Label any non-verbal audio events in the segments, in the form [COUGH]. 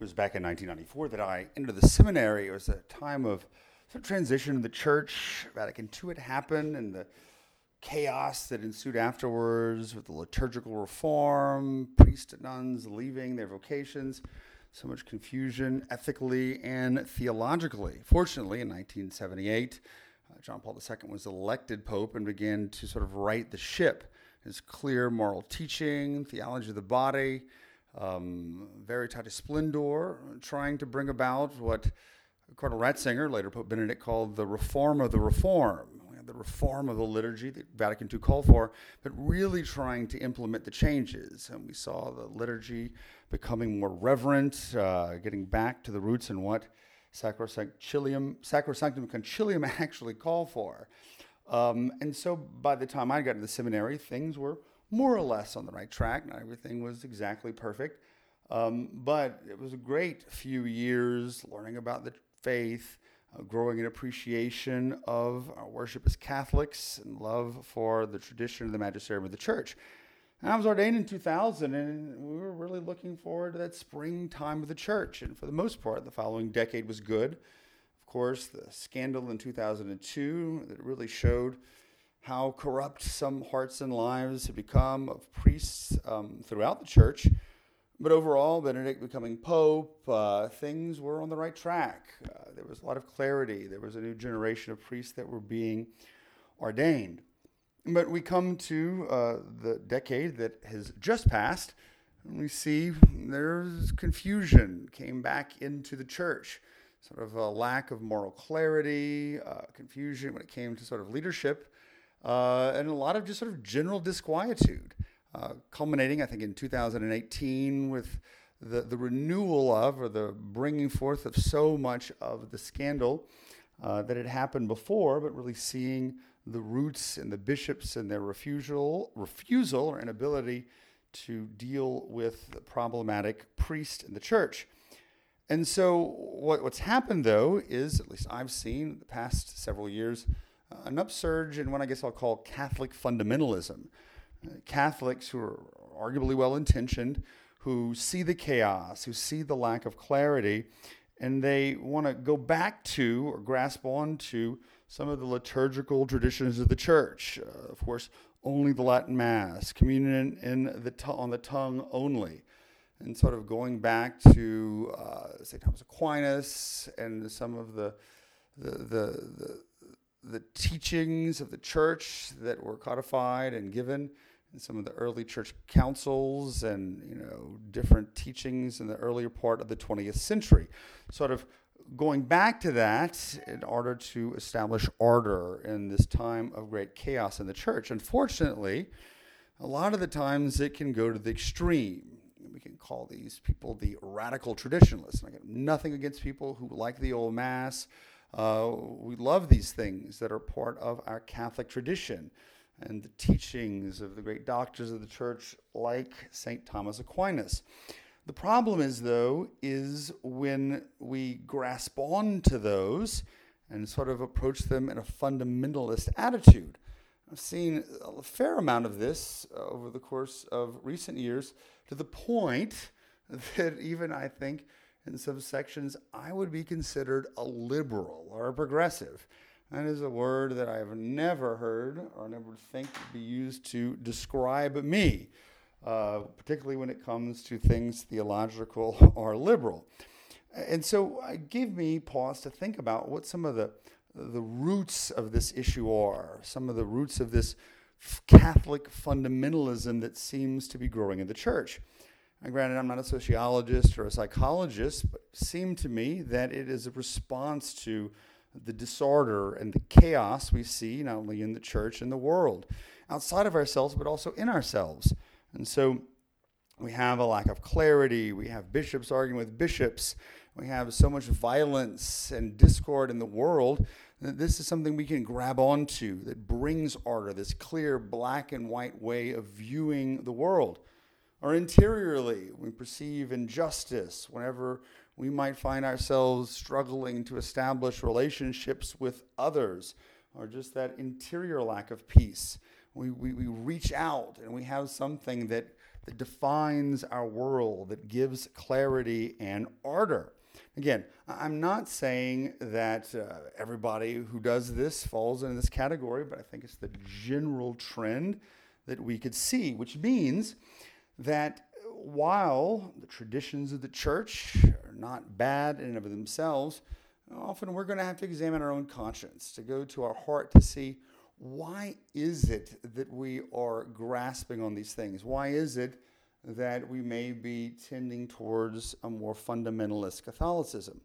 It was back in 1994 that I entered the seminary. It was a time of sort of transition in the church. Vatican II had happened, and the chaos that ensued afterwards with the liturgical reform, priests and nuns leaving their vocations, so much confusion ethically and theologically. Fortunately, in 1978, uh, John Paul II was elected pope and began to sort of right the ship. His clear moral teaching, theology of the body, um, Veritatis Splendor, trying to bring about what Cardinal Ratzinger, later Pope Benedict, called the reform of the reform. The reform of the liturgy that Vatican II called for, but really trying to implement the changes. And we saw the liturgy becoming more reverent, uh, getting back to the roots and what Sacrosanctum, Sacrosanctum Concilium [LAUGHS] actually called for. Um, and so by the time I got to the seminary, things were more or less on the right track. Not everything was exactly perfect, um, but it was a great few years learning about the faith, uh, growing an appreciation of our worship as Catholics and love for the tradition of the magisterium of the church. And I was ordained in 2000, and we were really looking forward to that springtime of the church. And for the most part, the following decade was good. Of course, the scandal in 2002 that really showed how corrupt some hearts and lives have become of priests um, throughout the church. But overall, Benedict becoming Pope, uh, things were on the right track. Uh, there was a lot of clarity. There was a new generation of priests that were being ordained. But we come to uh, the decade that has just passed, and we see there's confusion came back into the church, sort of a lack of moral clarity, uh, confusion when it came to sort of leadership uh, and a lot of just sort of general disquietude, uh, culminating, I think, in 2018 with the, the renewal of or the bringing forth of so much of the scandal uh, that had happened before, but really seeing the roots and the bishops and their refusal, refusal or inability to deal with the problematic priest in the church. And so, what, what's happened though is, at least I've seen the past several years, an upsurge in what I guess I'll call Catholic fundamentalism. Uh, Catholics who are arguably well intentioned, who see the chaos, who see the lack of clarity, and they want to go back to or grasp onto some of the liturgical traditions of the church. Uh, of course, only the Latin Mass, communion in the t- on the tongue only, and sort of going back to uh, St. Thomas Aquinas and some of the the, the, the the teachings of the church that were codified and given in some of the early church councils and you know different teachings in the earlier part of the 20th century. Sort of going back to that in order to establish order in this time of great chaos in the church. Unfortunately a lot of the times it can go to the extreme. We can call these people the radical traditionalists. And i nothing against people who like the old mass uh, we love these things that are part of our Catholic tradition and the teachings of the great doctors of the church, like St. Thomas Aquinas. The problem is, though, is when we grasp on to those and sort of approach them in a fundamentalist attitude. I've seen a fair amount of this over the course of recent years to the point [LAUGHS] that even I think in some sections, I would be considered a liberal or a progressive. That is a word that I have never heard or never think would be used to describe me, uh, particularly when it comes to things theological [LAUGHS] or liberal. And so it gave me pause to think about what some of the, the roots of this issue are, some of the roots of this Catholic fundamentalism that seems to be growing in the church. And granted, I'm not a sociologist or a psychologist, but it seemed to me that it is a response to the disorder and the chaos we see not only in the church and the world, outside of ourselves, but also in ourselves. And so we have a lack of clarity. We have bishops arguing with bishops. We have so much violence and discord in the world that this is something we can grab onto that brings order, this clear black and white way of viewing the world or interiorly, we perceive injustice whenever we might find ourselves struggling to establish relationships with others, or just that interior lack of peace. We, we, we reach out and we have something that, that defines our world, that gives clarity and ardor. Again, I'm not saying that uh, everybody who does this falls into this category, but I think it's the general trend that we could see, which means that while the traditions of the church are not bad in and of themselves, often we're going to have to examine our own conscience, to go to our heart to see why is it that we are grasping on these things? Why is it that we may be tending towards a more fundamentalist Catholicism?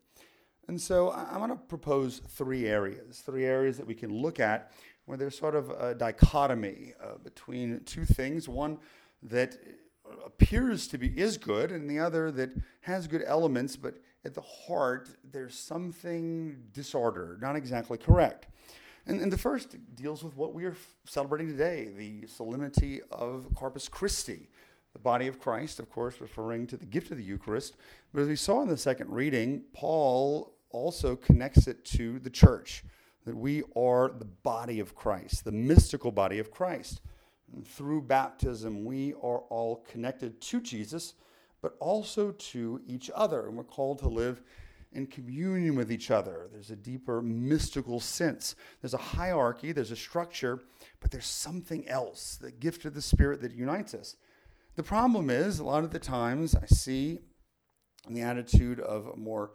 And so I'm going to propose three areas, three areas that we can look at where there's sort of a dichotomy uh, between two things one that appears to be is good and the other that has good elements but at the heart there's something disordered not exactly correct and, and the first deals with what we are celebrating today the solemnity of corpus christi the body of christ of course referring to the gift of the eucharist but as we saw in the second reading paul also connects it to the church that we are the body of Christ, the mystical body of Christ. Through baptism, we are all connected to Jesus, but also to each other. And we're called to live in communion with each other. There's a deeper mystical sense. There's a hierarchy, there's a structure, but there's something else, the gift of the Spirit that unites us. The problem is, a lot of the times I see in the attitude of a more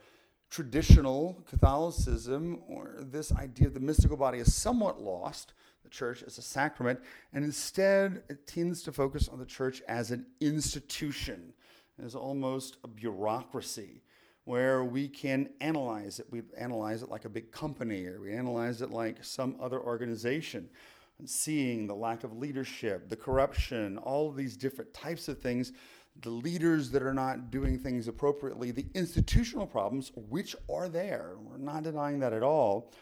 traditional Catholicism or this idea of the mystical body is somewhat lost, the church as a sacrament, and instead it tends to focus on the church as an institution, as almost a bureaucracy where we can analyze it. We analyze it like a big company, or we analyze it like some other organization. And seeing the lack of leadership, the corruption, all of these different types of things the leaders that are not doing things appropriately, the institutional problems, which are there. We're not denying that at all.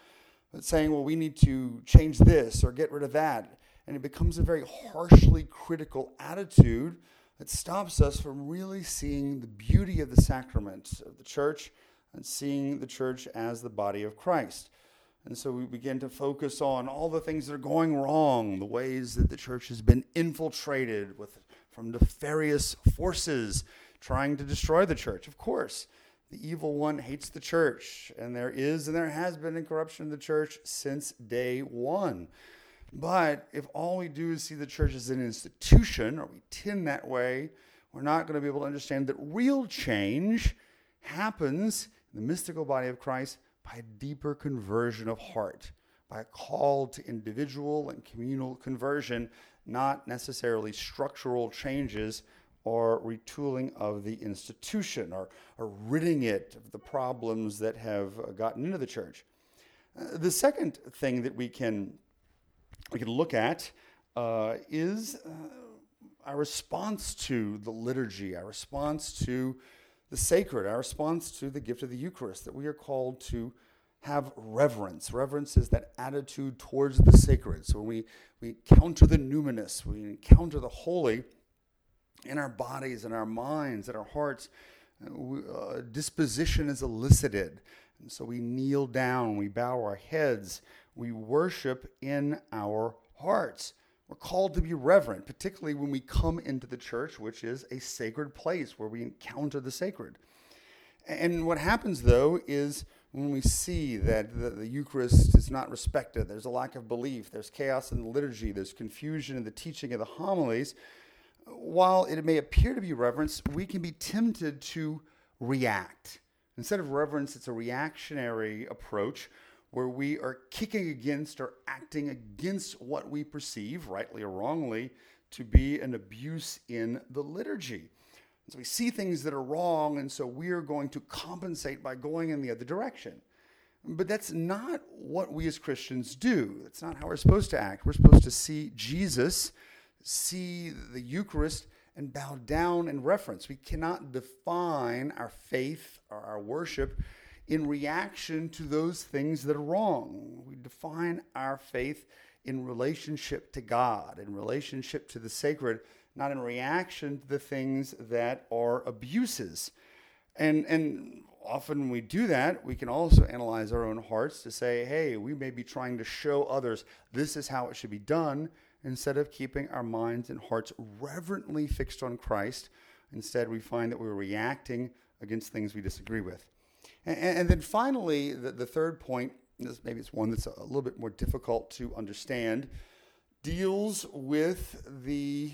But saying, well, we need to change this or get rid of that. And it becomes a very harshly critical attitude that stops us from really seeing the beauty of the sacrament of the church and seeing the church as the body of Christ. And so we begin to focus on all the things that are going wrong, the ways that the church has been infiltrated with from nefarious forces trying to destroy the church. Of course, the evil one hates the church, and there is and there has been corruption in the church since day one. But if all we do is see the church as an institution, or we tend that way, we're not going to be able to understand that real change happens in the mystical body of Christ by a deeper conversion of heart, by a call to individual and communal conversion not necessarily structural changes or retooling of the institution or, or ridding it of the problems that have uh, gotten into the church. Uh, the second thing that we can, we can look at uh, is uh, our response to the liturgy, our response to the sacred, our response to the gift of the Eucharist, that we are called to have reverence. Reverence is that attitude towards the sacred. So when we, we encounter the numinous, we encounter the holy in our bodies, in our minds, in our hearts, uh, disposition is elicited. And so we kneel down, we bow our heads, we worship in our hearts. We're called to be reverent, particularly when we come into the church, which is a sacred place where we encounter the sacred. And what happens, though, is when we see that the, the, Eucharist is not respected, there's a lack of belief, there's chaos in the liturgy, there's confusion in the teaching of the homilies, while it may appear to be reverence, we can be tempted to react. Instead of reverence, it's a reactionary approach where we are kicking against or acting against what we perceive, rightly or wrongly, to be an abuse in the liturgy. So we see things that are wrong, and so we're going to compensate by going in the other direction. But that's not what we as Christians do. That's not how we're supposed to act. We're supposed to see Jesus, see the Eucharist, and bow down in reference. We cannot define our faith or our worship in reaction to those things that are wrong. We define our faith in relationship to God, in relationship to the sacred, not in reaction to the things that are abuses. And, and often when we do that, we can also analyze our own hearts to say, hey, we may be trying to show others this is how it should be done instead of keeping our minds and hearts reverently fixed on Christ. Instead, we find that we're reacting against things we disagree with. And, and then finally, the, the third point, this maybe it's one that's a little bit more difficult to understand, deals with the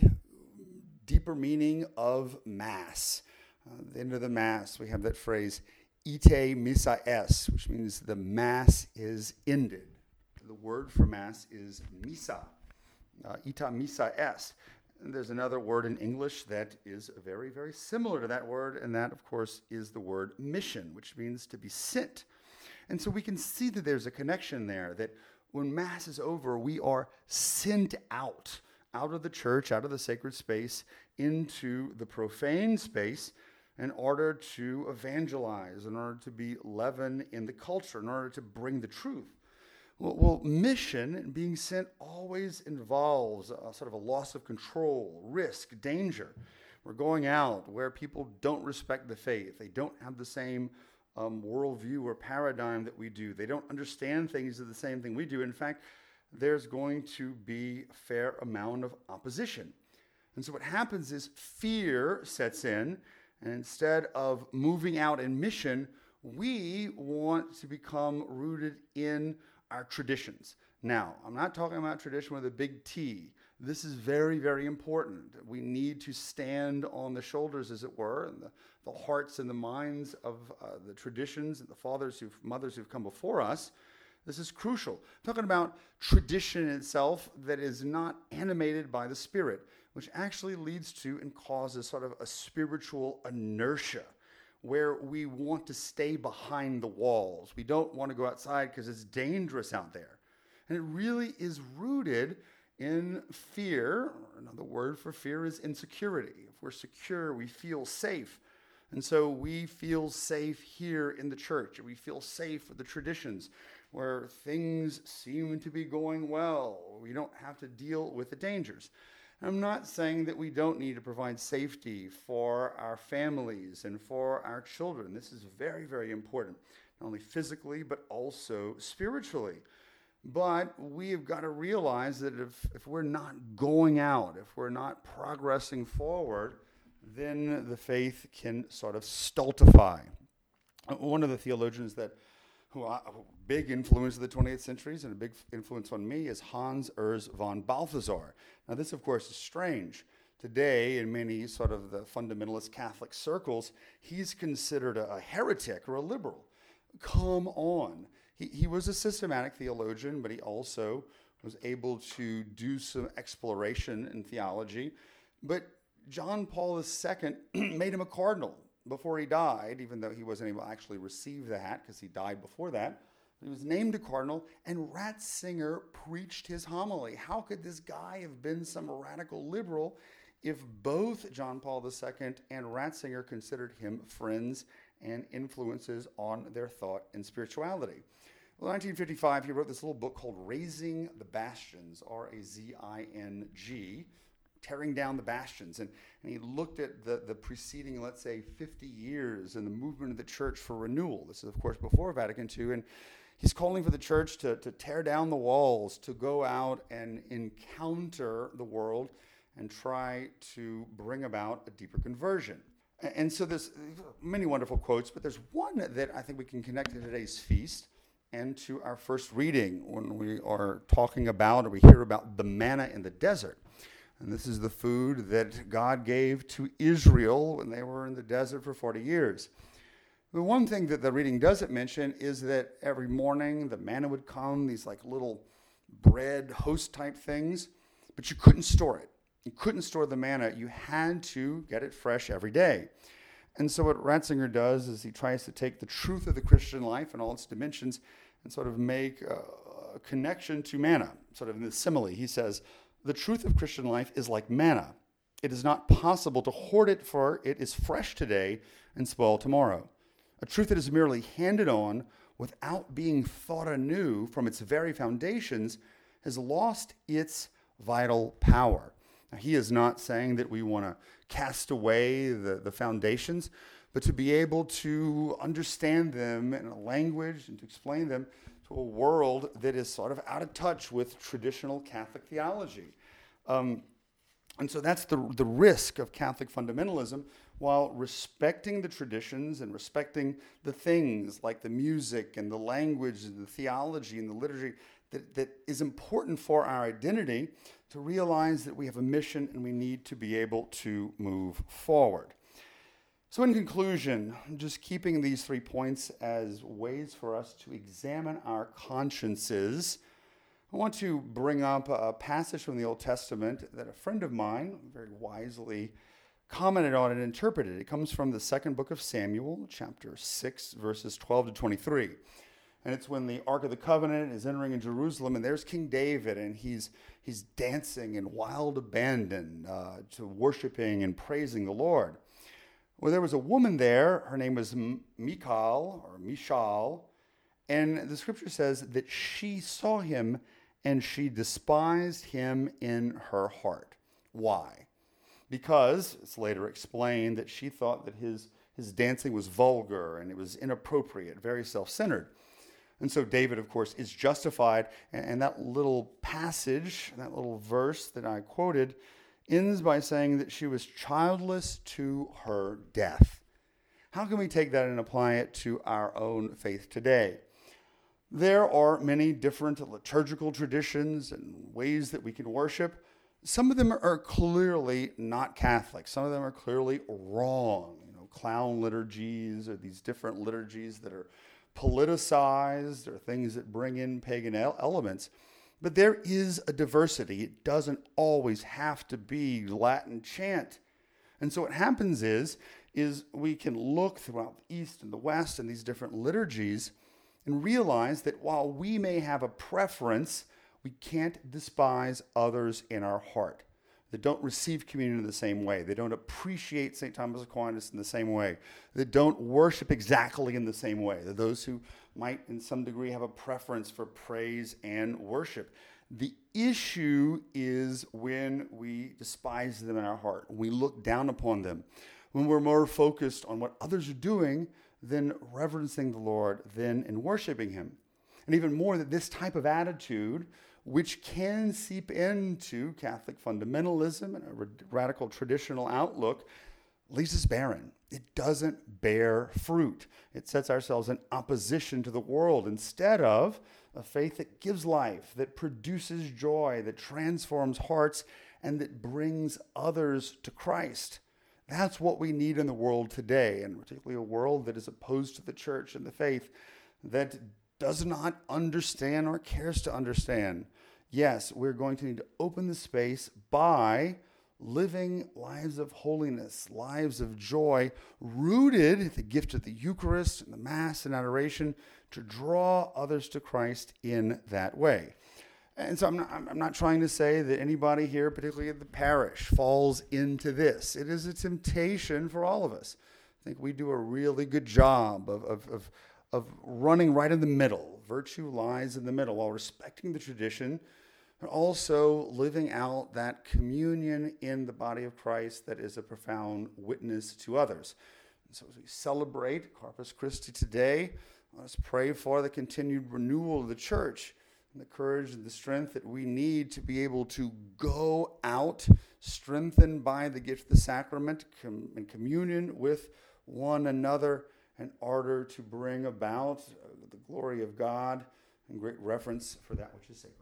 deeper meaning of Mass. Uh, the end of the Mass, we have that phrase, ite missa est, which means the Mass is ended. The word for Mass is missa, uh, ite missa est. There's another word in English that is very, very similar to that word, and that, of course, is the word mission, which means to be sent. And so we can see that there's a connection there, that when Mass is over, we are sent out, out of the church, out of the sacred space, into the profane space in order to evangelize, in order to be leaven in the culture, in order to bring the truth. Well, well mission and being sent always involves a, sort of a loss of control, risk, danger. We're going out where people don't respect the faith. They don't have the same um, worldview or paradigm that we do. They don't understand things the same thing we do. In fact, there's going to be a fair amount of opposition. And so what happens is fear sets in, and instead of moving out in mission, we want to become rooted in our traditions. Now, I'm not talking about tradition with a big T. This is very, very important. We need to stand on the shoulders, as it were, and the, the hearts and the minds of uh, the traditions and the fathers who've, mothers who've come before us. This is crucial. I'm talking about tradition itself that is not animated by the Spirit, which actually leads to and causes sort of a spiritual inertia where we want to stay behind the walls. We don't want to go outside because it's dangerous out there. And it really is rooted in fear. Another word for fear is insecurity. If we're secure, we feel safe. And so we feel safe here in the church. We feel safe with the traditions where things seem to be going well. We don't have to deal with the dangers. I'm not saying that we don't need to provide safety for our families and for our children. This is very, very important, not only physically, but also spiritually. But we have got to realize that if, if we're not going out, if we're not progressing forward, then the faith can sort of stultify. One of the theologians that who uh, a big influence of the 20th centuries and a big influence on me is Hans Urs von Balthasar. Now, this, of course, is strange. Today, in many sort of the fundamentalist Catholic circles, he's considered a, a heretic or a liberal. Come on. He, he was a systematic theologian, but he also was able to do some exploration in theology. But John Paul II [CLEARS THROAT] made him a cardinal before he died, even though he wasn't able to actually receive the hat because he died before that. He was named a cardinal, and Ratzinger preached his homily. How could this guy have been some radical liberal if both John Paul II and Ratzinger considered him friends and influences on their thought and spirituality? Well, in 1955, he wrote this little book called Razing the Bastions, R A Z I N G tearing down the bastions. And, and he looked at the, the preceding, let's say, 50 years and the movement of the church for renewal. This is, of course, before Vatican II. And he's calling for the church to, to tear down the walls, to go out and encounter the world and try to bring about a deeper conversion. And so there's many wonderful quotes, but there's one that I think we can connect to today's feast and to our first reading when we are talking about or we hear about the manna in the desert. And this is the food that God gave to Israel when they were in the desert for 40 years. The one thing that the reading doesn't mention is that every morning the manna would come, these like little bread host type things, but you couldn't store it. You couldn't store the manna. You had to get it fresh every day. And so, what Ratzinger does is he tries to take the truth of the Christian life and all its dimensions and sort of make a, a connection to manna, sort of in the simile. He says, the truth of Christian life is like manna. It is not possible to hoard it, for it is fresh today and spoil tomorrow. A truth that is merely handed on without being thought anew from its very foundations has lost its vital power. Now, he is not saying that we want to cast away the, the foundations, but to be able to understand them in a language and to explain them to a world that is sort of out of touch with traditional Catholic theology. Um, and so that's the, the risk of Catholic fundamentalism while respecting the traditions and respecting the things like the music and the language and the theology and the liturgy that, that is important for our identity to realize that we have a mission and we need to be able to move forward. So, in conclusion, just keeping these three points as ways for us to examine our consciences, I want to bring up a passage from the Old Testament that a friend of mine very wisely commented on and interpreted. It comes from the second book of Samuel, chapter 6, verses 12 to 23. And it's when the Ark of the Covenant is entering in Jerusalem, and there's King David, and he's, he's dancing in wild abandon uh, to worshiping and praising the Lord. Well, there was a woman there, her name was Michal, or Michal. and the scripture says that she saw him and she despised him in her heart. Why? because it's later explained that she thought that his, his dancing was vulgar and it was inappropriate, very self centered. And so David, of course, is justified. And, and, that little passage, that little verse that I quoted, ends by saying that she was childless to her death. How can we take that and apply it to our own faith today? There are many different liturgical traditions and ways that we can worship some of them are clearly not Catholic. Some of them are clearly wrong. You know, clown liturgies or these different liturgies that are politicized or things that bring in pagan elements. But there is a diversity. It doesn't always have to be Latin chant. And so what happens is, is we can look throughout the East and the West and these different liturgies and realize that while we may have a preference we can't despise others in our heart that don't receive communion in the same way, they don't appreciate St. Thomas Aquinas in the same way, that don't worship exactly in the same way, that those who might, in some degree, have a preference for praise and worship. The issue is when we despise them in our heart, we look down upon them, when we're more focused on what others are doing than reverencing the Lord, than in worshiping Him. And even more, that this type of attitude which can seep into Catholic fundamentalism and a radical traditional outlook, leaves us barren. It doesn't bear fruit. It sets ourselves in opposition to the world instead of a faith that gives life, that produces joy, that transforms hearts, and that brings others to Christ. That's what we need in the world today, and particularly a world that is opposed to the church and the faith, that does not understand or cares to understand. Yes, we're going to need to open the space by living lives of holiness, lives of joy, rooted in the gift of the Eucharist and the Mass and adoration to draw others to Christ in that way. And so I'm not, I'm not trying to say that anybody here, particularly at the parish, falls into this. It is a temptation for all of us. I think we do a really good job of, of, of of running right in the middle. Virtue lies in the middle while respecting the tradition, but also living out that communion in the body of Christ that is a profound witness to others. And so as we celebrate Corpus Christi today, let us pray for the continued renewal of the church and the courage and the strength that we need to be able to go out, strengthened by the gift of the sacrament com- communion with one another in order to bring about the glory of God and great reverence for that which is sacred.